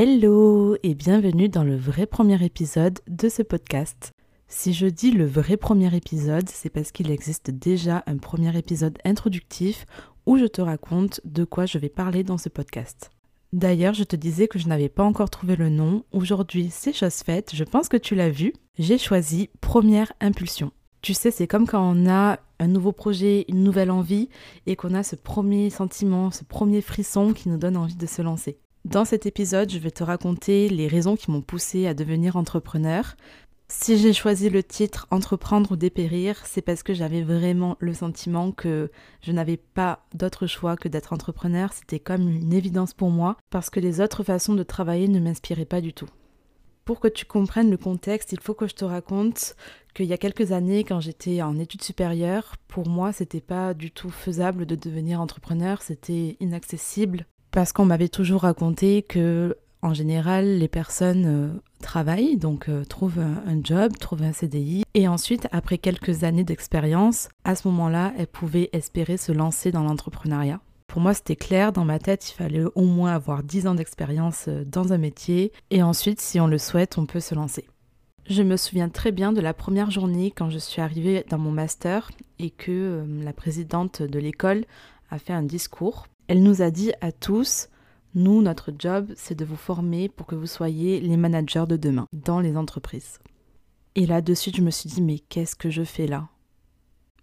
Hello et bienvenue dans le vrai premier épisode de ce podcast. Si je dis le vrai premier épisode, c'est parce qu'il existe déjà un premier épisode introductif où je te raconte de quoi je vais parler dans ce podcast. D'ailleurs, je te disais que je n'avais pas encore trouvé le nom. Aujourd'hui, c'est chose faite, je pense que tu l'as vu. J'ai choisi Première Impulsion. Tu sais, c'est comme quand on a un nouveau projet, une nouvelle envie et qu'on a ce premier sentiment, ce premier frisson qui nous donne envie de se lancer. Dans cet épisode, je vais te raconter les raisons qui m'ont poussé à devenir entrepreneur. Si j'ai choisi le titre Entreprendre ou dépérir, c'est parce que j'avais vraiment le sentiment que je n'avais pas d'autre choix que d'être entrepreneur. C'était comme une évidence pour moi parce que les autres façons de travailler ne m'inspiraient pas du tout. Pour que tu comprennes le contexte, il faut que je te raconte qu'il y a quelques années, quand j'étais en études supérieures, pour moi, c'était pas du tout faisable de devenir entrepreneur, c'était inaccessible parce qu'on m'avait toujours raconté que en général, les personnes euh, travaillent, donc euh, trouvent un, job, trouvent un CDI, et ensuite, après quelques années d'expérience, à ce moment-là, elles pouvaient espérer se lancer dans l'entrepreneuriat. Pour moi, c'était clair, dans ma tête, il fallait au moins avoir 10 ans d'expérience euh, dans un métier, et ensuite, si on le souhaite, on peut se lancer. Je me souviens très bien de la première journée quand je suis arrivée dans mon master et que la présidente de l'école a fait un discours elle nous a dit à tous, nous, notre job, c'est de vous former pour que vous soyez les managers de demain dans les entreprises. Et là, de suite, je me suis dit, mais qu'est-ce que je fais là?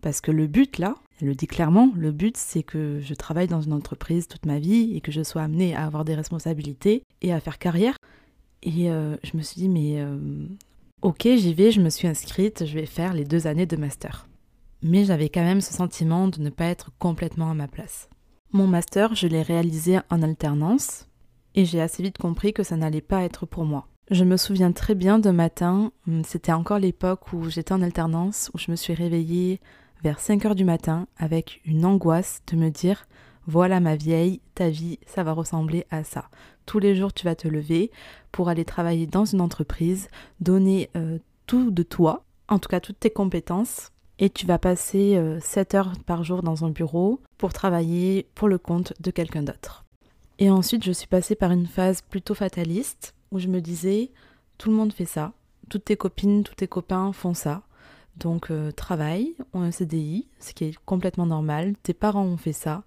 Parce que le but, là, elle le dit clairement, le but, c'est que je travaille dans une entreprise toute ma vie et que je sois amenée à avoir des responsabilités et à faire carrière. Et euh, je me suis dit, mais euh, ok, j'y vais, je me suis inscrite, je vais faire les deux années de master. Mais j'avais quand même ce sentiment de ne pas être complètement à ma place. Mon master, je l'ai réalisé en alternance et j'ai assez vite compris que ça n'allait pas être pour moi. Je me souviens très bien d'un matin, hum, c'était encore l'époque où j'étais en alternance, où je me suis réveillée vers 5 heures du matin avec une angoisse de me dire voilà ma vieille, ta vie, ça va ressembler à ça. Tous les jours, tu vas te lever pour aller travailler dans une entreprise, donner euh, tout de toi, en tout cas toutes tes compétences, et tu vas passer 7 euh, heures par jour dans un bureau pour travailler pour le compte de quelqu'un d'autre. Et ensuite, je suis passée par une phase plutôt fataliste où je me disais tout le monde fait ça, toutes tes copines, tous tes copains font ça. Donc euh, travail, ont un CDI, ce qui est complètement normal, tes parents ont fait ça.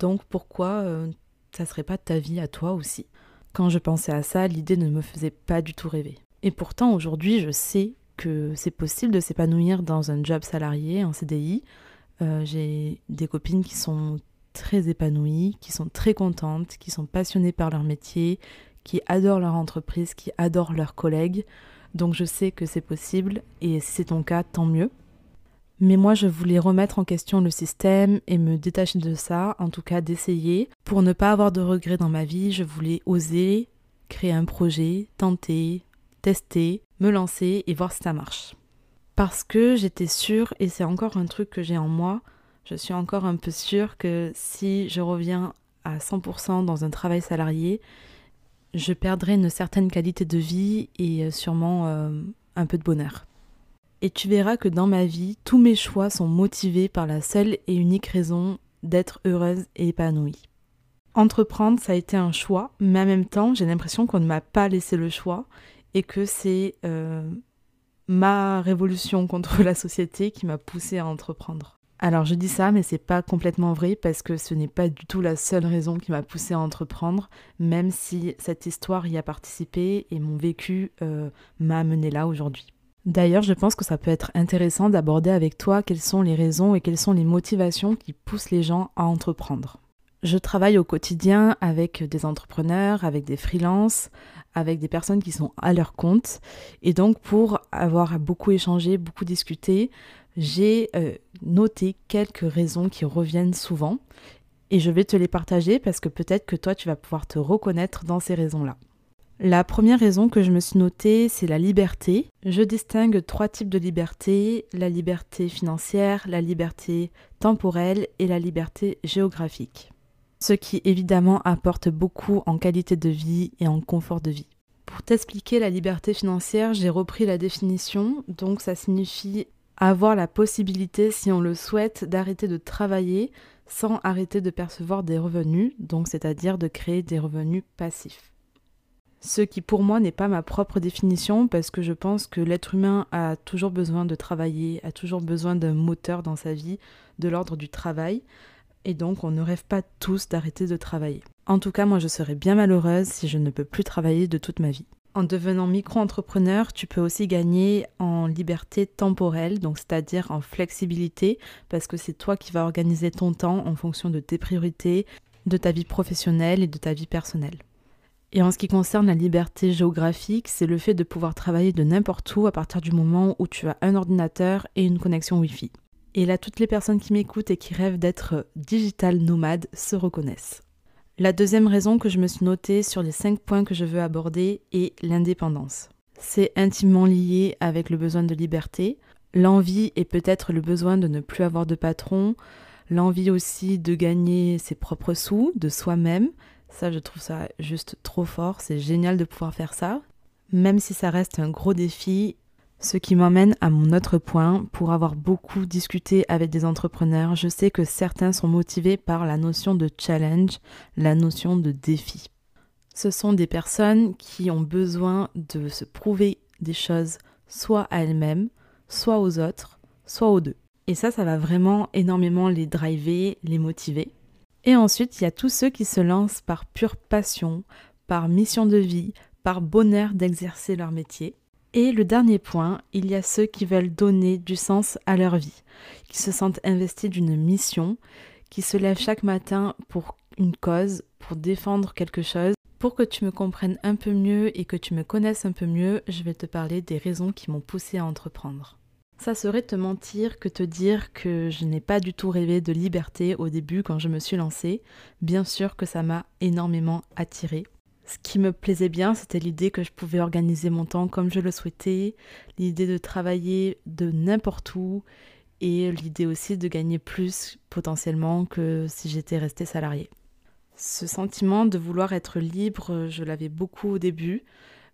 Donc pourquoi euh, ça serait pas ta vie à toi aussi? Quand je pensais à ça, l'idée ne me faisait pas du tout rêver. Et pourtant aujourd'hui, je sais que c'est possible de s'épanouir dans un job salarié, en CDI. Euh, j'ai des copines qui sont très épanouies, qui sont très contentes, qui sont passionnées par leur métier, qui adorent leur entreprise, qui adorent leurs collègues. Donc je sais que c'est possible et si c'est ton cas, tant mieux. Mais moi, je voulais remettre en question le système et me détacher de ça, en tout cas d'essayer. Pour ne pas avoir de regrets dans ma vie, je voulais oser créer un projet, tenter, tester, me lancer et voir si ça marche. Parce que j'étais sûre, et c'est encore un truc que j'ai en moi, je suis encore un peu sûre que si je reviens à 100% dans un travail salarié, je perdrai une certaine qualité de vie et euh, sûrement euh, un peu de bonheur. Et tu verras que dans ma vie, tous mes choix sont motivés par la seule et unique raison d'être heureuse et épanouie. Entreprendre, ça a été un choix, mais en même temps, j'ai l'impression qu'on ne m'a pas laissé le choix et que c'est euh, ma révolution contre la société qui m'a poussé à entreprendre. Alors je dis ça, mais c'est pas complètement vrai parce que ce n'est pas du tout la seule raison qui m'a poussé à entreprendre, même si cette histoire y a participé et mon vécu euh, m'a amené là aujourd'hui. D'ailleurs, je pense que ça peut être intéressant d'aborder avec toi quelles sont les raisons et quelles sont les motivations qui poussent les gens à entreprendre. Je travaille au quotidien avec des entrepreneurs, avec des freelances, avec des personnes qui sont à leur compte. Et donc pour avoir beaucoup échangé, beaucoup discuté, j'ai euh, noté quelques raisons qui reviennent souvent. Et je vais te les partager parce que peut-être que toi, tu vas pouvoir te reconnaître dans ces raisons-là. La première raison que je me suis notée, c'est la liberté. Je distingue trois types de liberté, la liberté financière, la liberté temporelle et la liberté géographique ce qui évidemment apporte beaucoup en qualité de vie et en confort de vie. Pour t'expliquer la liberté financière, j'ai repris la définition, donc ça signifie avoir la possibilité, si on le souhaite, d'arrêter de travailler sans arrêter de percevoir des revenus, donc c'est-à-dire de créer des revenus passifs. Ce qui pour moi n'est pas ma propre définition parce que je pense que l'être humain a toujours besoin de travailler, a toujours besoin d'un moteur dans sa vie, de l'ordre du travail, et donc on ne rêve pas tous d'arrêter de travailler. En tout cas, moi je serais bien malheureuse si je ne peux plus travailler de toute ma vie. En devenant micro-entrepreneur, tu peux aussi gagner en liberté temporelle, donc c'est-à-dire en flexibilité, parce que c'est toi qui vas organiser ton temps en fonction de tes priorités, de ta vie professionnelle et de ta vie personnelle. Et en ce qui concerne la liberté géographique, c'est le fait de pouvoir travailler de n'importe où à partir du moment où tu as un ordinateur et une connexion Wi-Fi. Et là, toutes les personnes qui m'écoutent et qui rêvent d'être digital nomades se reconnaissent. La deuxième raison que je me suis notée sur les cinq points que je veux aborder est l'indépendance. C'est intimement lié avec le besoin de liberté, l'envie et peut-être le besoin de ne plus avoir de patron, l'envie aussi de gagner ses propres sous, de soi-même. Ça, je trouve ça juste trop fort, c'est génial de pouvoir faire ça. Même si ça reste un gros défi ce qui m'emmène à mon autre point, pour avoir beaucoup discuté avec des entrepreneurs, je sais que certains sont motivés par la notion de challenge, la notion de défi. Ce sont des personnes qui ont besoin de se prouver des choses soit à elles-mêmes, soit aux autres, soit aux deux. Et ça, ça va vraiment énormément les driver, les motiver. Et ensuite, il y a tous ceux qui se lancent par pure passion, par mission de vie, par bonheur d'exercer leur métier. Et le dernier point, il y a ceux qui veulent donner du sens à leur vie, qui se sentent investis d'une mission, qui se lèvent chaque matin pour une cause, pour défendre quelque chose. Pour que tu me comprennes un peu mieux et que tu me connaisses un peu mieux, je vais te parler des raisons qui m'ont poussé à entreprendre. Ça serait te mentir que te dire que je n'ai pas du tout rêvé de liberté au début quand je me suis lancée. Bien sûr que ça m'a énormément attirée. Ce qui me plaisait bien, c'était l'idée que je pouvais organiser mon temps comme je le souhaitais, l'idée de travailler de n'importe où et l'idée aussi de gagner plus potentiellement que si j'étais restée salariée. Ce sentiment de vouloir être libre, je l'avais beaucoup au début,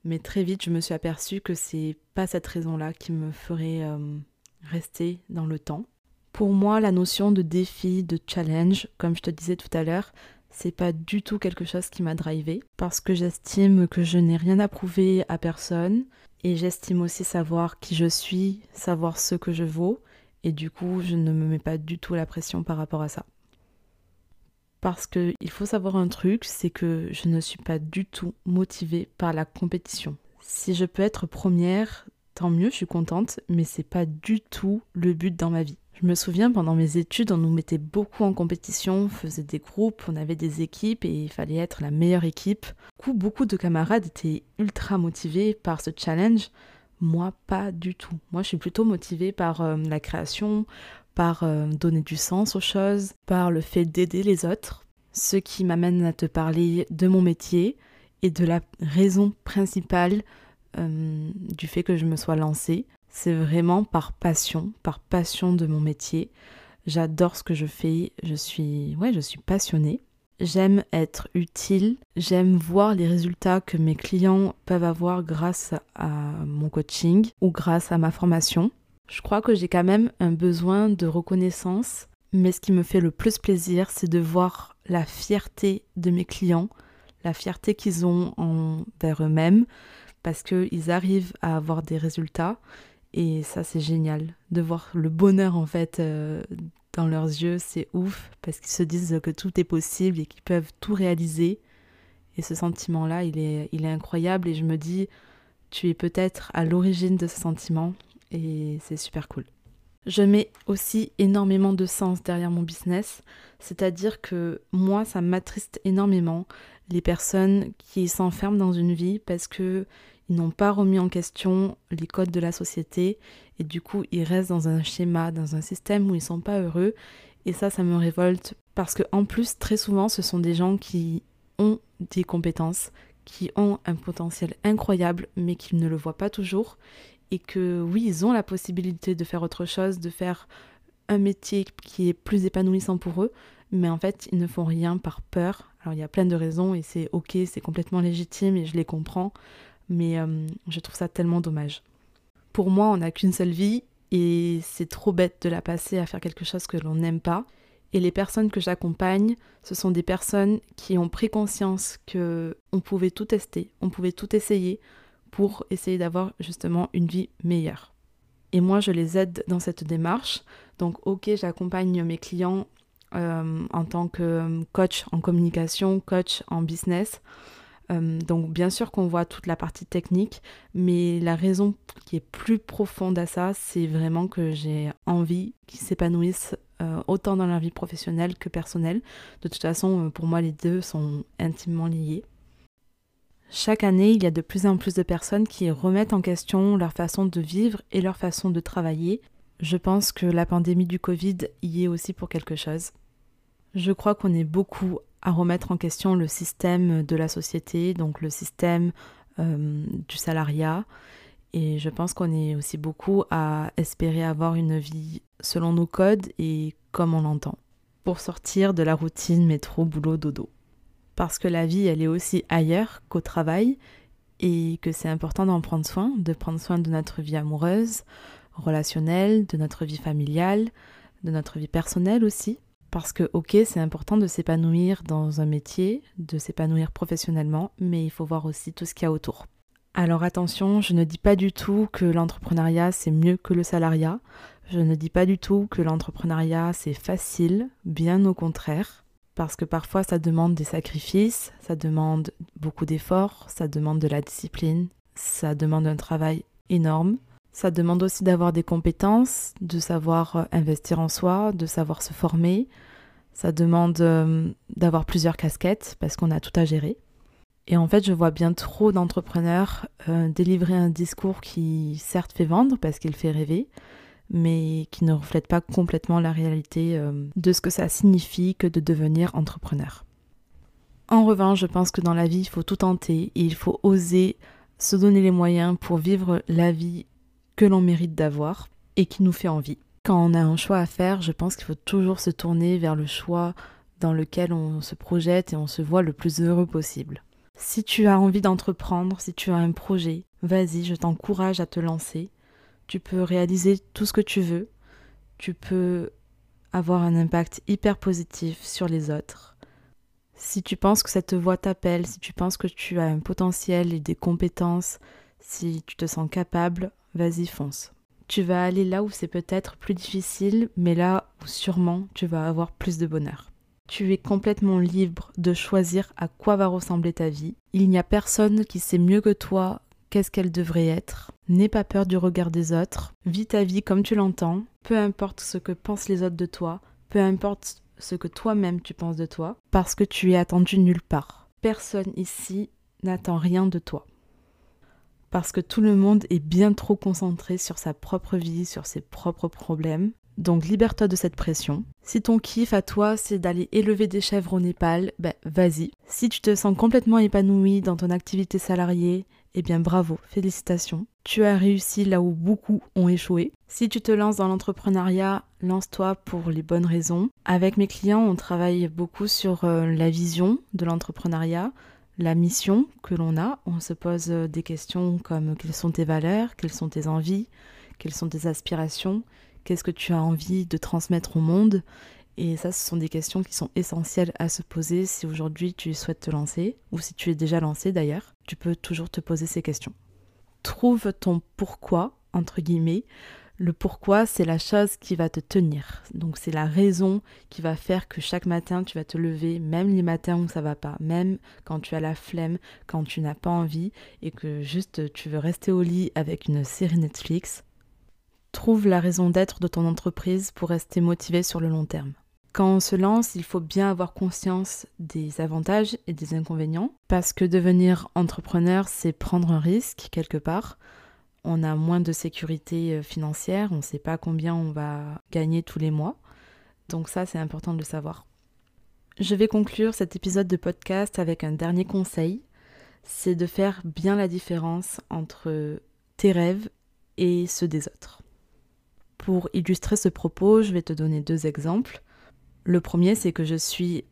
mais très vite je me suis aperçue que c'est pas cette raison-là qui me ferait euh, rester dans le temps. Pour moi, la notion de défi, de challenge, comme je te disais tout à l'heure, c'est pas du tout quelque chose qui m'a drivé parce que j'estime que je n'ai rien à prouver à personne et j'estime aussi savoir qui je suis, savoir ce que je vaux et du coup je ne me mets pas du tout la pression par rapport à ça. Parce qu'il faut savoir un truc, c'est que je ne suis pas du tout motivée par la compétition. Si je peux être première, tant mieux, je suis contente, mais c'est pas du tout le but dans ma vie. Je me souviens, pendant mes études, on nous mettait beaucoup en compétition, on faisait des groupes, on avait des équipes et il fallait être la meilleure équipe. Beaucoup de camarades étaient ultra motivés par ce challenge. Moi, pas du tout. Moi, je suis plutôt motivée par euh, la création, par euh, donner du sens aux choses, par le fait d'aider les autres. Ce qui m'amène à te parler de mon métier et de la raison principale euh, du fait que je me sois lancée. C'est vraiment par passion, par passion de mon métier. J'adore ce que je fais, je suis ouais, je suis passionnée. J'aime être utile, j'aime voir les résultats que mes clients peuvent avoir grâce à mon coaching ou grâce à ma formation. Je crois que j'ai quand même un besoin de reconnaissance, mais ce qui me fait le plus plaisir, c'est de voir la fierté de mes clients, la fierté qu'ils ont envers eux-mêmes, parce qu'ils arrivent à avoir des résultats et ça, c'est génial de voir le bonheur en fait euh, dans leurs yeux. C'est ouf parce qu'ils se disent que tout est possible et qu'ils peuvent tout réaliser. Et ce sentiment-là, il est, il est incroyable. Et je me dis, tu es peut-être à l'origine de ce sentiment et c'est super cool. Je mets aussi énormément de sens derrière mon business, c'est-à-dire que moi, ça m'attriste énormément les personnes qui s'enferment dans une vie parce que n'ont pas remis en question les codes de la société et du coup ils restent dans un schéma, dans un système où ils sont pas heureux. Et ça ça me révolte parce que en plus très souvent ce sont des gens qui ont des compétences, qui ont un potentiel incroyable mais qui ne le voient pas toujours. Et que oui ils ont la possibilité de faire autre chose, de faire un métier qui est plus épanouissant pour eux mais en fait ils ne font rien par peur. Alors il y a plein de raisons et c'est ok, c'est complètement légitime et je les comprends mais euh, je trouve ça tellement dommage. Pour moi, on n'a qu'une seule vie et c'est trop bête de la passer à faire quelque chose que l'on n'aime pas. Et les personnes que j'accompagne, ce sont des personnes qui ont pris conscience que on pouvait tout tester, on pouvait tout essayer pour essayer d'avoir justement une vie meilleure. Et moi, je les aide dans cette démarche. Donc, ok, j'accompagne mes clients euh, en tant que coach en communication, coach en business. Euh, donc, bien sûr qu'on voit toute la partie technique, mais la raison qui est plus profonde à ça, c'est vraiment que j'ai envie qu'ils s'épanouissent euh, autant dans leur vie professionnelle que personnelle. De toute façon, pour moi, les deux sont intimement liés. Chaque année, il y a de plus en plus de personnes qui remettent en question leur façon de vivre et leur façon de travailler. Je pense que la pandémie du Covid y est aussi pour quelque chose. Je crois qu'on est beaucoup à remettre en question le système de la société, donc le système euh, du salariat. Et je pense qu'on est aussi beaucoup à espérer avoir une vie selon nos codes et comme on l'entend, pour sortir de la routine métro, boulot, dodo parce que la vie, elle est aussi ailleurs qu'au travail et que c'est important d'en prendre soin, de prendre soin de notre vie amoureuse, relationnelle, de notre vie familiale, de notre vie personnelle aussi. Parce que, ok, c'est important de s'épanouir dans un métier, de s'épanouir professionnellement, mais il faut voir aussi tout ce qu'il y a autour. Alors attention, je ne dis pas du tout que l'entrepreneuriat c'est mieux que le salariat. Je ne dis pas du tout que l'entrepreneuriat c'est facile, bien au contraire parce que parfois ça demande des sacrifices, ça demande beaucoup d'efforts, ça demande de la discipline, ça demande un travail énorme. Ça demande aussi d'avoir des compétences, de savoir euh, investir en soi, de savoir se former. Ça demande euh, d'avoir plusieurs casquettes parce qu'on a tout à gérer. Et en fait, je vois bien trop d'entrepreneurs euh, délivrer un discours qui certes fait vendre parce qu'il fait rêver, mais qui ne reflète pas complètement la réalité de ce que ça signifie que de devenir entrepreneur. En revanche, je pense que dans la vie, il faut tout tenter et il faut oser se donner les moyens pour vivre la vie que l'on mérite d'avoir et qui nous fait envie. Quand on a un choix à faire, je pense qu'il faut toujours se tourner vers le choix dans lequel on se projette et on se voit le plus heureux possible. Si tu as envie d'entreprendre, si tu as un projet, vas-y, je t'encourage à te lancer tu peux réaliser tout ce que tu veux, tu peux avoir un impact hyper positif sur les autres. Si tu penses que cette voie t'appelle, si tu penses que tu as un potentiel et des compétences, si tu te sens capable, vas-y fonce. Tu vas aller là où c'est peut-être plus difficile, mais là où sûrement tu vas avoir plus de bonheur. Tu es complètement libre de choisir à quoi va ressembler ta vie. Il n'y a personne qui sait mieux que toi qu'est-ce qu'elle devrait être. N'aie pas peur du regard des autres. Vis ta vie comme tu l'entends. Peu importe ce que pensent les autres de toi. Peu importe ce que toi-même tu penses de toi. Parce que tu es attendu nulle part. Personne ici n'attend rien de toi. Parce que tout le monde est bien trop concentré sur sa propre vie, sur ses propres problèmes. Donc libère-toi de cette pression. Si ton kiff à toi c'est d'aller élever des chèvres au Népal, ben vas-y. Si tu te sens complètement épanoui dans ton activité salariée eh bien bravo, félicitations. Tu as réussi là où beaucoup ont échoué. Si tu te lances dans l'entrepreneuriat, lance-toi pour les bonnes raisons. Avec mes clients, on travaille beaucoup sur euh, la vision de l'entrepreneuriat, la mission que l'on a. On se pose des questions comme quelles sont tes valeurs, quelles sont tes envies, quelles sont tes aspirations, qu'est-ce que tu as envie de transmettre au monde? Et ça, ce sont des questions qui sont essentielles à se poser si aujourd'hui tu souhaites te lancer, ou si tu es déjà lancé d'ailleurs, tu peux toujours te poser ces questions. Trouve ton pourquoi, entre guillemets. Le pourquoi, c'est la chose qui va te tenir. Donc c'est la raison qui va faire que chaque matin tu vas te lever, même les matins où ça va pas, même quand tu as la flemme, quand tu n'as pas envie et que juste tu veux rester au lit avec une série Netflix. Trouve la raison d'être de ton entreprise pour rester motivé sur le long terme. Quand on se lance, il faut bien avoir conscience des avantages et des inconvénients, parce que devenir entrepreneur, c'est prendre un risque quelque part. On a moins de sécurité euh, financière, on ne sait pas combien on va gagner tous les mois. Donc ça, c'est important de le savoir. Je vais conclure cet épisode de podcast avec un dernier conseil, c'est de faire bien la différence entre tes rêves et ceux des autres. Pour illustrer ce propos, je vais te donner deux exemples. Le premier, c'est que je suis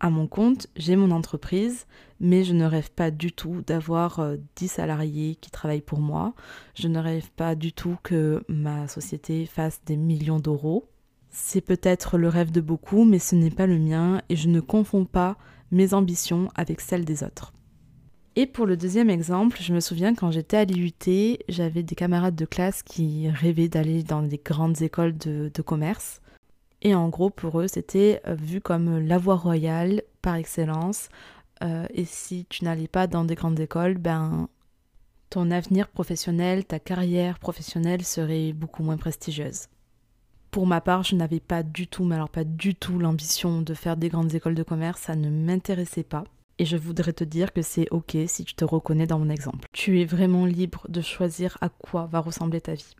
à mon compte, j'ai mon entreprise, mais je ne rêve pas du tout d'avoir 10 euh, salariés qui travaillent pour moi. Je ne rêve pas du tout que ma société fasse des millions d'euros. C'est peut-être le rêve de beaucoup, mais ce n'est pas le mien et je ne confonds pas mes ambitions avec celles des autres. Et pour le deuxième exemple, je me souviens quand j'étais à l'IUT, j'avais des camarades de classe qui rêvaient d'aller dans des grandes écoles de, commerce. Et en gros, pour eux, c'était euh, vu comme la voie royale par excellence. Euh, et si tu n'allais pas dans des grandes écoles, ben ton avenir professionnel, ta carrière professionnelle serait beaucoup moins prestigieuse. Pour ma part, je n'avais pas du tout, mais alors pas du tout l'ambition de faire des grandes écoles de commerce, ça ne m'intéressait pas. Et je voudrais te dire que c'est ok si tu te reconnais dans mon exemple. Tu es vraiment libre de choisir à quoi va ressembler ta vie.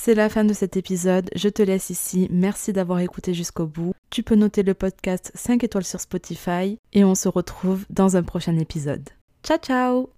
C'est la fin de cet épisode, je te laisse ici, merci d'avoir écouté jusqu'au bout. Tu peux noter le podcast 5 étoiles sur Spotify et on se retrouve dans un prochain épisode. Ciao ciao